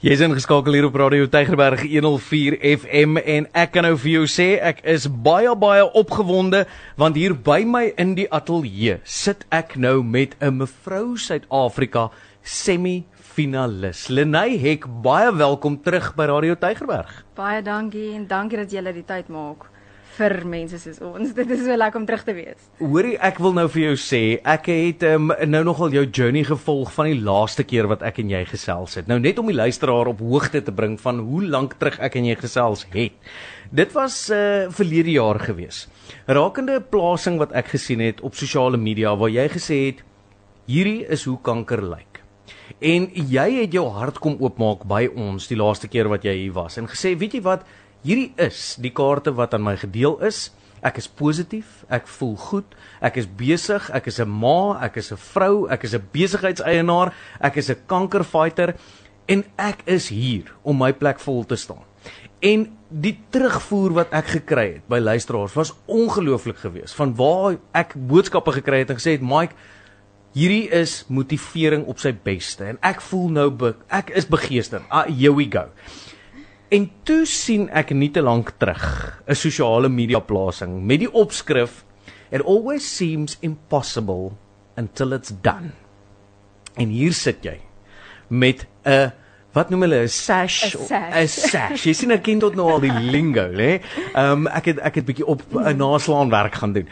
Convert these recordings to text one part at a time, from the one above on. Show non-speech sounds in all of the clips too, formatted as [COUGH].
Jy's ingeskakel hier op Radio Tygerberg 104 FM en ek kan nou vir jou sê ek is baie baie opgewonde want hier by my in die ateljee sit ek nou met 'n mevrou Suid-Afrika semifinalis. Lenay Hek, baie welkom terug by Radio Tygerberg. Baie dankie en dankie dat jy die tyd maak vir mense soos ons. [LAUGHS] Dit is so lekker om terug te wees. Hoorie, ek wil nou vir jou sê, ek het um, nou nogal jou journey gevolg van die laaste keer wat ek en jy gesels het. Nou net om die luisteraar op hoogte te bring van hoe lank terug ek en jy gesels het. Dit was uh verlede jaar gewees. Rakende 'n plasing wat ek gesien het op sosiale media waar jy gesê het hierdie is hoe kanker lyk. En jy het jou hart kom oopmaak by ons die laaste keer wat jy hier was en gesê, weet jy wat, hierdie is die kaarte wat aan my gedeel is. Ek is positief, ek voel goed, ek is besig, ek is 'n ma, ek is 'n vrou, ek is 'n besigheidseienaar, ek is 'n kankerfighter en ek is hier om my plek vol te staan. En die terugvoer wat ek gekry het by luisteraars was ongelooflik geweest van waar ek boodskappe gekry het en gesê het Mike hierdie is motivering op sy beste en ek voel nou ek is begeester. Ah, here we go. En toe sien ek nie te lank terug 'n sosiale media plasing met die opskrif It always seems impossible until it's done. En hier sit jy met 'n wat noem hulle 'n sash 'n sash. Jy sien ek ken tot nou al die lingo, hè. Ehm um, ek het ek het bietjie op 'n naslaan werk gaan doen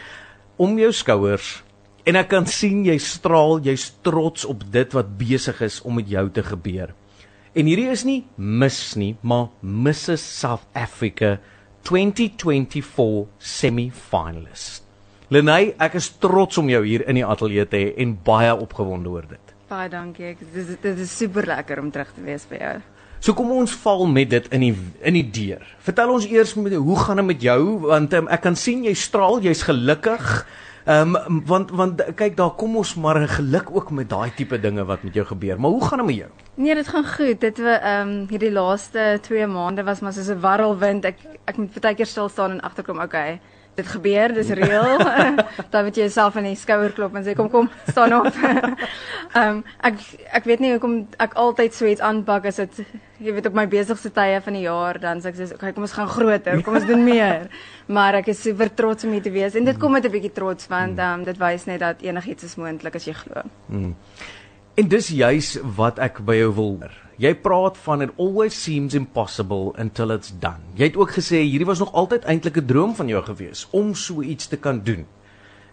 om jou skouers en ek kan sien jy straal, jy's trots op dit wat besig is om met jou te gebeur. En hierdie is nie Miss nie, maar Mrs South Africa 2024 semi-finalist. Lenay, ek is trots om jou hier in die ateljee te hê en baie opgewonde oor dit. Baie dankie. Ek dis dit is super lekker om terug te wees by jou. So kom ons val met dit in die in die deur. Vertel ons eers met hoe gaan dit met jou want um, ek kan sien jy straal, jy's gelukkig. Ehm um, want want kyk daar kom ons maar geluk ook met daai tipe dinge wat met jou gebeur. Maar hoe gaan dit met jou? Nee, dit gaan goed. Dit we ehm um, hierdie laaste 2 maande was maar soos 'n warrelwind. Ek ek moet baie keer stil staan en agterkom, okay dit gebeur, dis reël. [LAUGHS] dan moet jy jouself aan die skouer klop en sê kom kom, staan op. [LAUGHS] Ehm um, ek ek weet nie hoekom ek altyd so iets aanpak as dit jy weet op my besigste tye van die jaar dan sê ek sê okay, kom ons gaan groter, kom ons doen meer. [LAUGHS] maar ek is super trots om hier te wees en dit kom met 'n bietjie trots want ehm um, dit wys net dat enigiets is moontlik as jy glo. Mm. En dis juis wat ek by jou wil hoor. Jy praat van it always seems impossible until it's done. Jy het ook gesê hierdie was nog altyd eintlik 'n droom van jou gewees om so iets te kan doen.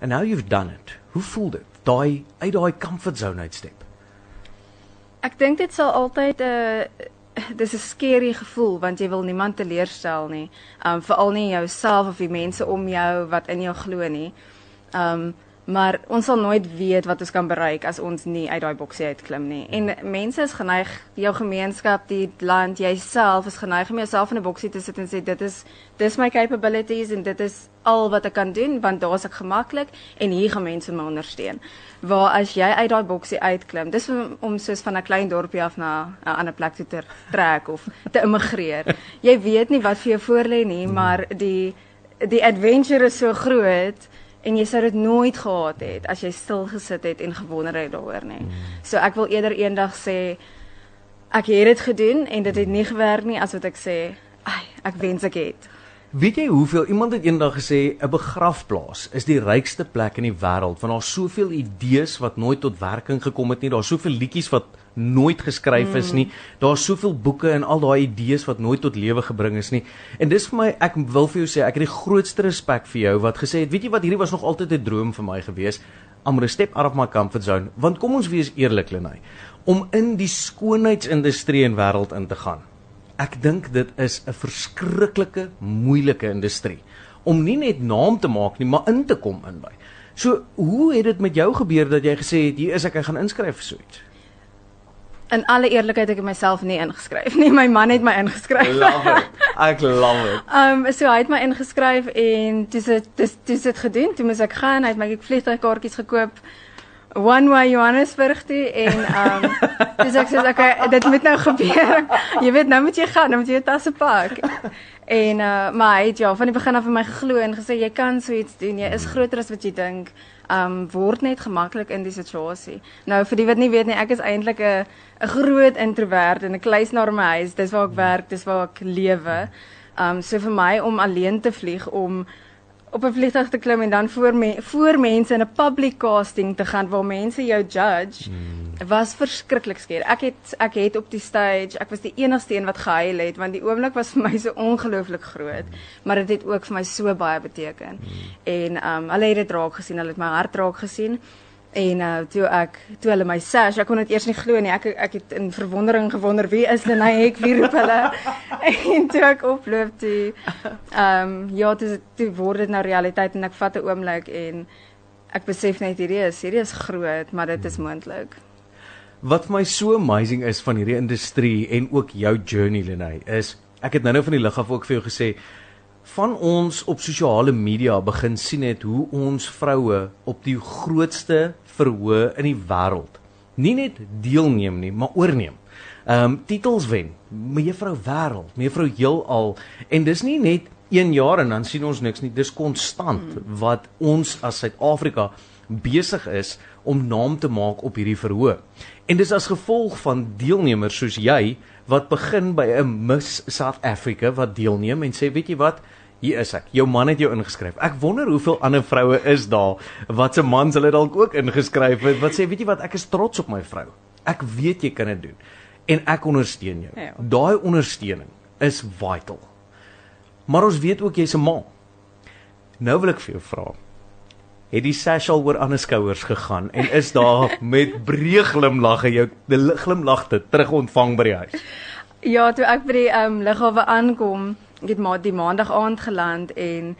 And now you've done it. Hoe voel dit? Daai uit daai comfort zone uitstep. Ek dink dit sal altyd 'n uh, dis 'n skerry gevoel want jy wil niemand teleurstel nie. Um veral nie jouself of die mense om jou wat in jou glo nie. Um maar ons sal nooit weet wat ons kan bereik as ons nie uit daai boksie uitklim nie. En mense is geneig, jou gemeenskap, die land, jouself is geneig om jouself in 'n boksie te sit en sê dit is dis my capabilities en dit is al wat ek kan doen want daar's ek gemaklik en hier gaan mense my ondersteun. Waar as jy uit daai boksie uitklim, dis om, om soos van 'n klein dorpie af na 'n ander plek toe te trek of te immigreer. Jy weet nie wat vir jou voorlê nie, maar die die adventure is so groot en jy sou dit nooit gehad het as jy stil gesit het en gewonder het daaroor nie. So ek wil eerder eendag sê ek het dit gedoen en dit het nie gewerk nie as wat ek sê, ai, ek wens ek het. Weet jy hoeveel iemand het eendag gesê 'n begrafplaas is die rykste plek in die wêreld want daar's soveel idees wat nooit tot werking gekom het nie. Daar's soveel liedjies wat nooit geskryf mm. is nie. Daar's soveel boeke en al daai idees wat nooit tot lewe gebring is nie. En dis vir my ek wil vir jou sê ek het die grootste respek vir jou wat gesê het, weet jy wat hierdie was nog altyd 'n droom vir my gewees. I'm a step out of my comfort zone. Want kom ons wees eerlik Lenay, om in die skoonheidsindustrie en wêreld in te gaan. Ek dink dit is 'n verskriklike moeilike industrie om nie net naam te maak nie, maar in te kom in by. So, hoe het dit met jou gebeur dat jy gesê het hier is ek, ek gaan inskryf vir so iets? In alle eerlikheid ek het myself nie ingeskryf nie. [LAUGHS] My man het my ingeskryf. Love it. Ek love it. Ehm um, so hy het my ingeskryf en dis dit dis dis dit gedoen. Toe moes ek gaan, hy het my vliegtuigkaartjies gekoop. One Way Johannesburg toe en ehm [LAUGHS] um, dis ek sê okay, dit moet nou gebeur. [LAUGHS] Jy weet nou moet jy gaan, nou moet jy jou tasse pak. [LAUGHS] En uh maar hy het ja van die begin af in my geglo en gesê jy kan so iets doen. Jy is groter as wat jy dink. Um word net gemaklik in die situasie. Nou vir die wat nie weet nie, ek is eintlik 'n 'n groot introvert en 'n kluisnaar in my huis. Dis waar ek werk, dis waar ek lewe. Um so vir my om alleen te vlieg om op 'n vliegtuig te klim en dan voor me, voor mense in 'n public casting te gaan waar mense jou judge hmm. was verskriklik skeer. Ek het ek het op die stage, ek was die enigste een wat gehuil het want die oomblik was vir my so ongelooflik groot, maar dit het, het ook vir my so baie beteken. Hmm. En um hulle het dit raak gesien, hulle het my hart raak gesien. En uh toe ek toe hulle my sash, ek kon dit eers nie glo nie. Ek ek het in verwondering gewonder wie is dit? Hy ek wie roep hulle? [LAUGHS] en toe ek oploop toe ehm um, ja, toe toe word dit nou realiteit en ek vat 'n oomblik en ek besef net hierdie is hierdie is groot, maar dit is moontlik. Wat vir my so amazing is van hierdie industrie en ook jou journey Lenay is ek het nou-nou van die lig af ook vir jou gesê van ons op sosiale media begin sien het hoe ons vroue op die grootste verhoë in die wêreld nie net deelneem nie, maar oorneem. Ehm um, titels wen, mevrou wêreld, mevrou heelal en dis nie net 1 jaar en dan sien ons niks nie, dis konstant hmm. wat ons as Suid-Afrika besig is om naam te maak op hierdie verhoë. En dis as gevolg van deelnemers soos jy wat begin by 'n Miss South Africa wat deelneem en sê weet jy wat hier is ek. Jou man het jou ingeskryf. Ek wonder hoeveel ander vroue is daar wat se mans hulle dalk ook ingeskryf het wat sê weet jy wat ek is trots op my vrou. Ek weet jy kan dit doen en ek ondersteun jou. Ja. Daai ondersteuning is vital. Maar ons weet ook jy's 'n ma. Nou wil ek vir jou vra. Het die sashal oor ander skouers gegaan en is daar [LAUGHS] met breë glimlagge jou glimlagte terug ontvang by die huis? Ja, toe ek by die ehm um, lughawe aankom, ek het maar die maandag aand geland en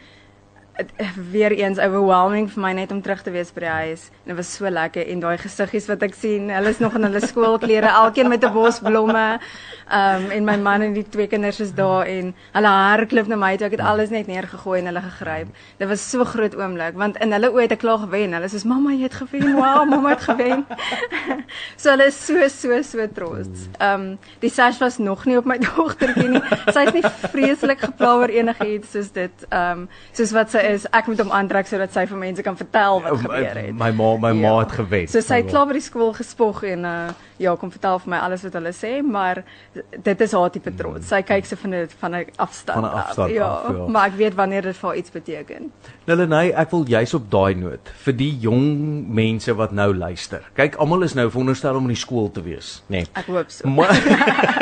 weer eens overwhelming vir my net om terug te wees by die huis. En dit was so lekker en daai gesiggies wat ek sien, hulle is nog in hulle skoolklere, [LAUGHS] elkeen met 'n bos blomme. Ehm um, en my man en die twee kinders is daar en hulle hardloop na my toe. Ek het alles net neergegooi en hulle gegryp. Dit was so groot oomblik want in hulle oë het ek klaar gewen. Hulle sê mamma, jy het gewen. Wow, mamma het gewen. [LAUGHS] so hulle is so so so trots. Ehm um, die Sash was nog nie op my [LAUGHS] dogtertjie nie. Sy is nie vreeslik gepla oor enigiets soos dit ehm um, soos wat sy is ek moet hom aantrek sodat sy vir mense kan vertel wat gebeur het. My ma my ja. ma het gewen. So sy het klaar by die skool gespog en uh ja, kom vertel vir my alles wat hulle sê, maar dit is haar tipe trots. Sy kyk se van dit van 'n afstand. Van 'n afstand. Ja, af, ja, maar ek weet wanneer dit vir iets beteken. Hulle nee, ek wil juis op daai noot vir die jong mense wat nou luister. Kyk, almal is nou veronderstel om in die skool te wees, nê. Nee. Ek hoop so. Maar,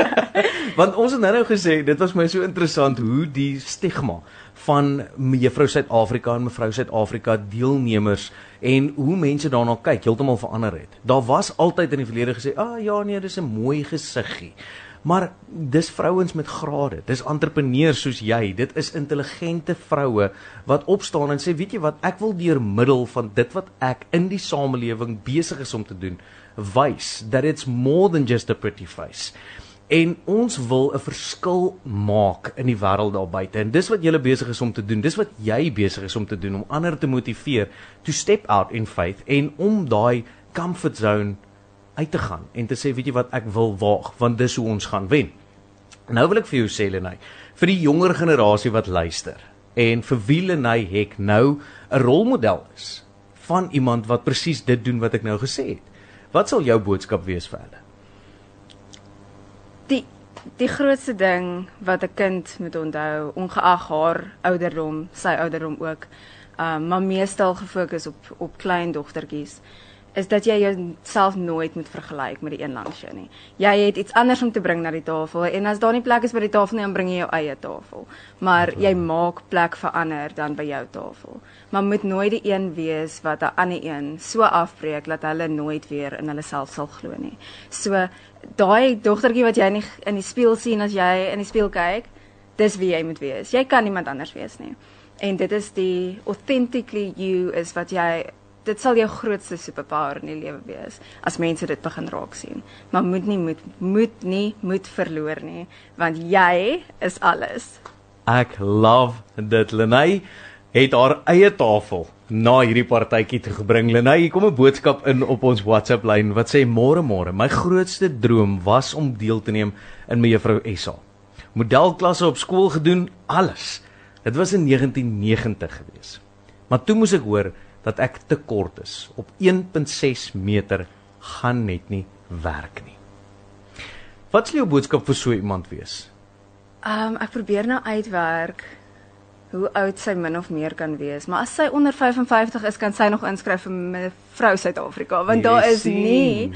[LAUGHS] want ons het nou-nou gesê, dit was my so interessant hoe die stigma van mevrou Suid-Afrika en mevrou Suid-Afrika deelnemers en hoe mense daarna kyk heeltemal verander het. Daar was altyd in die verlede gesê, "Ag ah, ja nee, dis 'n mooi gesiggie." Maar dis vrouens met grade. Dis entrepreneurs soos jy. Dit is intelligente vroue wat opstaan en sê, "Weet jy wat? Ek wil deur middel van dit wat ek in die samelewing besig is om te doen, wys that it's more than just a pretty face." En ons wil 'n verskil maak in die wêreld daar buite. En dis wat jy besig is om te doen. Dis wat jy besig is om te doen om ander te motiveer to step out in faith en om daai comfort zone uit te gaan en te sê weet jy wat ek wil waag want dis hoe ons gaan wen. Nou wil ek vir jou sê Lenay, vir die jonger generasie wat luister en vir wie Lenay Hek nou 'n rolmodel is van iemand wat presies dit doen wat ek nou gesê het. Wat sal jou boodskap wees vir hulle? Die grootste ding wat 'n kind moet onthou, ongeag haar ouderdom, sy ouderdom ook, um, maar meestal gefokus op op klein dogtertjies, is dat jy jouself nooit moet vergelyk met die een langs jou nie. Jy het iets anders om te bring na die tafel en as daar nie plek is by die tafel nie, dan bring jy jou eie tafel. Maar jy maak plek vir ander dan by jou tafel. Maar moet nooit die een wees wat 'n ander een so afbreek dat hulle nooit weer in hulle self sal glo nie. So daai dogtertjie wat jy in die, in die spieël sien as jy in die spieël kyk, dis wie jy moet wees. Jy kan niemand anders wees nie. En dit is die authentically you is wat jy dit sal jou grootste superpower in die lewe wees as mense dit begin raak sien. Maar moet nie moet moet nie moet verloor nie, want jy is alles. Ek love dit Lenay. het haar eie tafel na hierdie partytjie toe gebring. Lenay, hier kom 'n boodskap in op ons WhatsApp lyn wat sê môre môre, my grootste droom was om deel te neem in my juffrou Essa. Modelklasse op skool gedoen, alles. Dit was in 1990 gewees. Maar toe moes ek hoor dat ek te kort is. Op 1.6 meter gaan net nie werk nie. Wat sou jou boodskap vir so iemand wees? Ehm um, ek probeer nou uitwerk hoe oud sy min of meer kan wees, maar as sy onder 55 is, kan sy nog inskryf vir mevrou Suid-Afrika, want Jy daar is nie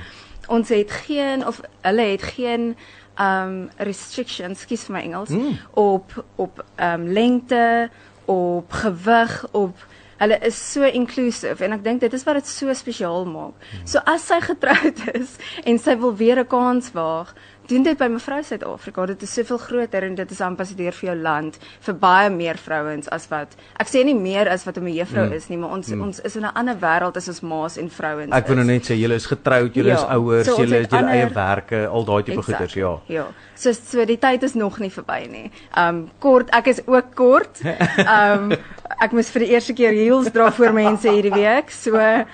ons het geen of hulle het geen um restrictions, skus vir my Engels, Hmm. op op um lengte, op gewig, op hulle is so inclusive en ek dink dit is wat dit so spesiaal maak. So as sy [LAUGHS] getroud is en sy wil weer 'n kans waag, doen dit by mevrou Suid-Afrika. Dit is soveel groter en dit is ambassadeur vir jou land vir baie meer vrouens as wat ek sê nie meer as wat 'n juffrou Mm. is nie, maar ons ons is in 'n ander wêreld as ons ma's en vrouens. Ek wil nou is. net sê julle is getroud, julle is Ja, ouers, so julle het julle eie werke, al daai tipe Exactly, goeders, ja. Ja. So so die tyd is nog nie verby nie. Um kort, ek is ook kort. [LAUGHS] Um ek moes vir die eerste keer heels dra voor mense hierdie week. So uh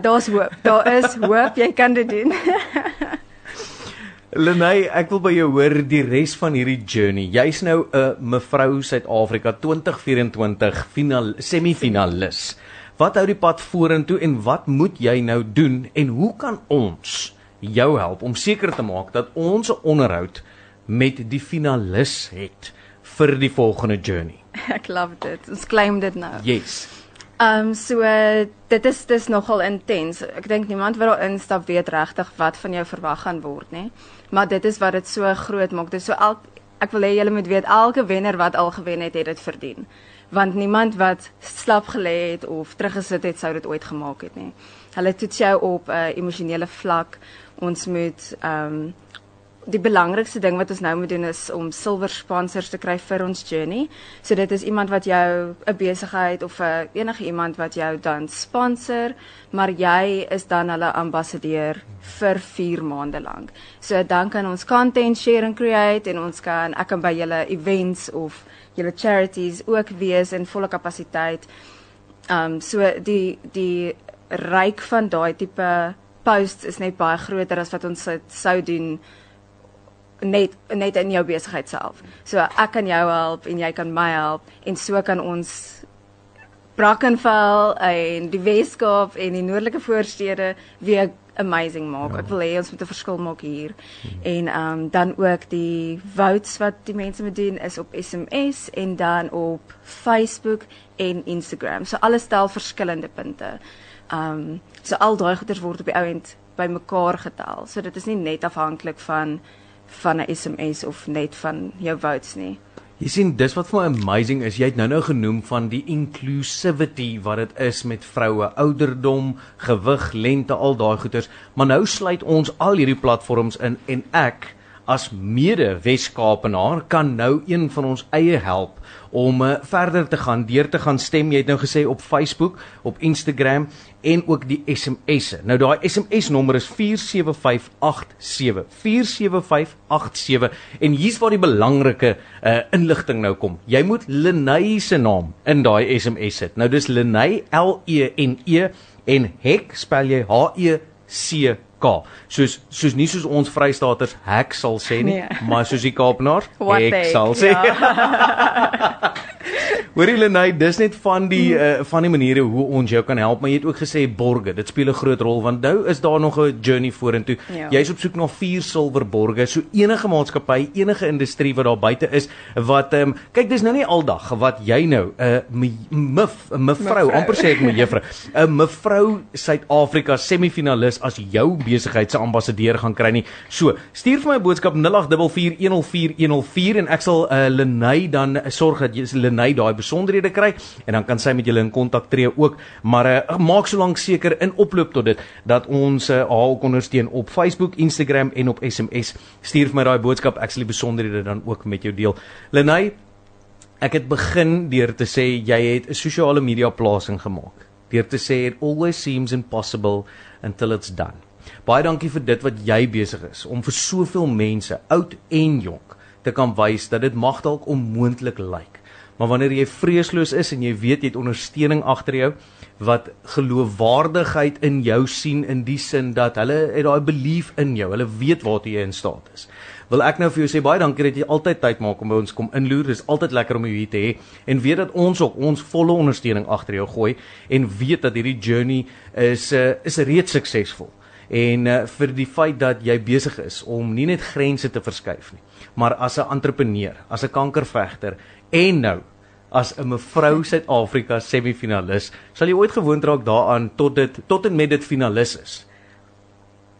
daar's hoop. Daar is hoop. Jy kan dit doen. [LAUGHS] Lenay, ek wil by jou hoor die res van hierdie journey. Jy's nou 'n mevrou Suid-Afrika 2024 finaal semifinalis. Wat hou die pad vorentoe en wat moet jy nou doen en hoe kan ons jou help om seker te maak dat ons 'n onderhoud met die finalis het vir die volgende journey? [LAUGHS] ek love dit. Ons claim dit nou. Yes. Um so uh, dit is dis nogal intens. Ek dink niemand wat daar instap weet regtig wat van jou verwag gaan word, nê. Maar dit is wat dit so groot maak. Dit is so elk ek wil hê julle moet weet elke wenner wat al gewen het, het dit verdien. Want niemand wat slap gelê het of teruggesit het, sou dit ooit gemaak het nie. Hulle toets jou op 'n uh, emosionele vlak. Ons moet um die belangrikste ding wat ons nou moet doen is om silwer sponsors te kry vir ons journey. So dit is iemand wat jou 'n besigheid of 'n enige iemand wat jou dan sponsor, maar jy is dan hulle ambassadeur vir 4 maande lank. So dan kan ons content share and create en ons kan ek kan by julle events of julle charities ook wees in volle kapasiteit. Um so die die ryk van daai tipe posts is net baie groter as wat ons sou doen net net in jou besigheid self. So ek kan jou help en jy kan my help en so kan ons Brackenfell en die Weskaap en die noordelike voorstede weer amazing maak. Ek wil hê ons moet 'n verskil maak hier. En ehm um, dan ook die votes wat die mense moet doen is op SMS en dan op Facebook en Instagram. So alles tel verskillende punte. Ehm um, so al daai goeders word op die ou end bymekaar getel. So dit is nie net afhanklik van van 'n SMS of net van jou votes nie. Jy sien, dis wat vir my amazing is. Jy het nou-nou genoem van die inclusivity wat dit is met vroue, ouderdom, gewig, lengte, al daai goeters. Maar nou sluit ons al hierdie platforms in en ek as mede Wes-Kaapenaar kan nou een van ons eie help om uh, verder te gaan, deur te gaan stem. Jy het nou gesê op Facebook, op Instagram en ook die SMS'e. Nou daai SMS nommer is 47587. 47587 en hier's waar die belangrike uh, inligting nou kom. Jy moet Lenay se naam in daai SMS sit. Nou dis Lenay L E N E en Hek spel jy H E C K. Soos soos nie soos ons Vrystaaters hek sal sê nie, Nee. [LAUGHS] maar soos die Kaapenaars hek sal sê. ja. [LAUGHS] Hoorie Lenay, dis net van die uh, van die maniere hoe ons jou kan help, maar jy het ook gesê borge. Dit speel 'n groot rol want nou is daar nog 'n journey vorentoe. Ja. Jy's op soek na vier silwer borge. So enige maatskappy, enige industrie wat daar buite is wat ehm um, kyk dis nou nie aldag wat jy nou 'n uh, mevrou, Mevrou. amper sê ek my juffrou, [LAUGHS] 'n mevrou Suid-Afrika semifinalis as jou besigheid se ambassadeur gaan kry nie. So, stuur vir my 'n boodskap 0844104104 en ek sal uh, Lenay dan uh, sorg dat jy Lenay daai besonderhede kry en dan kan sy met julle in kontak tree ook. Maar uh, maak solank seker in oploop tot dit dat ons uh, haar ook ondersteun op Facebook, Instagram en op SMS. Stuur vir my daai boodskap, ek sal die besonderhede dan ook met jou deel. Lenay, ek het begin deur te sê jy het 'n sosiale media plasing gemaak. Deur te sê it always seems impossible until it's done. Baie dankie vir dit wat jy besig is om vir soveel mense, oud en jonk, te kan wys dat dit mag dalk onmoontlik lyk, Maar wanneer jy vreesloos is en jy weet jy het ondersteuning agter jou wat geloofwaardigheid in jou sien in die sin dat hulle het daai belief in jou. Hulle weet waartoe jy in staat is. Wil ek nou vir jou sê baie dankie dat jy altyd tyd maak om by ons kom inloer. Dis altyd lekker om jou hier te hê en weet dat ons ook ons volle ondersteuning agter jou gooi en weet dat hierdie journey is uh, is reeds suksesvol en uh, vir die feit dat jy besig is om nie net grense te verskuif nie, maar as 'n entrepreneur, as 'n kankervegter en nou as 'n mevrou [LAUGHS] Suid-Afrika semifinalis, sal jy ooit gewoond raak daaraan tot dit tot en met dit finalis is.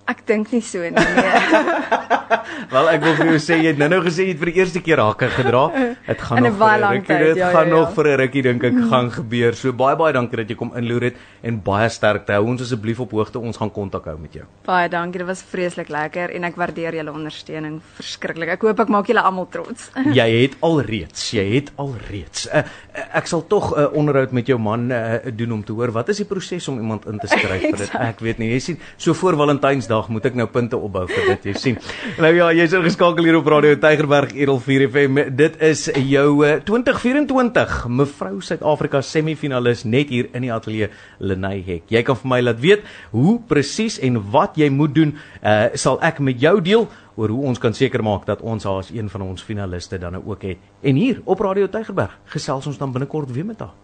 Ek dink nie so nie. Nee. [LAUGHS] Wel ek wil vir jou sê jy het nou-nou gesê jy het vir die eerste keer hakke gedra. Dit gaan nog vir 'n rukkie, dit ja, gaan ja, nog ja. vir 'n rukkie dink ek [LAUGHS] gaan gebeur. So baie baie dankie dat jy kom inloer het en baie sterkte. Hou ons asseblief op hoogte. Ons gaan kontak hou met jou. Baie dankie. Dit was vreeslik lekker en ek waardeer julle ondersteuning verskriklik. Ek hoop ek maak julle almal trots. [LAUGHS] jy het alreeds, jy het alreeds. Uh, ek sal tog 'n uh, onderhoud met jou man uh, doen om te hoor wat is die proses om iemand in te skryf vir dit. Ek weet nie. Jy sien, so voor Valentynsdag moet ek nou punte opbou vir dit, jy sien. Nou ja, jy's ingeskakel hier op Radio Tygerberg Edel 4 FM. Dit is jou uh, 2024 mevrou Suid-Afrika semifinalis net hier in die ateljee Lenay Hek. Jy kan vir my laat weet hoe presies en wat jy moet doen, uh, sal ek met jou deel oor hoe ons kan seker maak dat ons haar as een van ons finaliste dan ook het. En hier op Radio Tygerberg gesels ons dan binnekort weer met haar.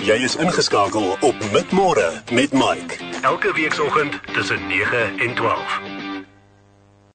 Jy is ingeskakel op Midmôre met Mike. Elke weekoggend tussen 9 en 12.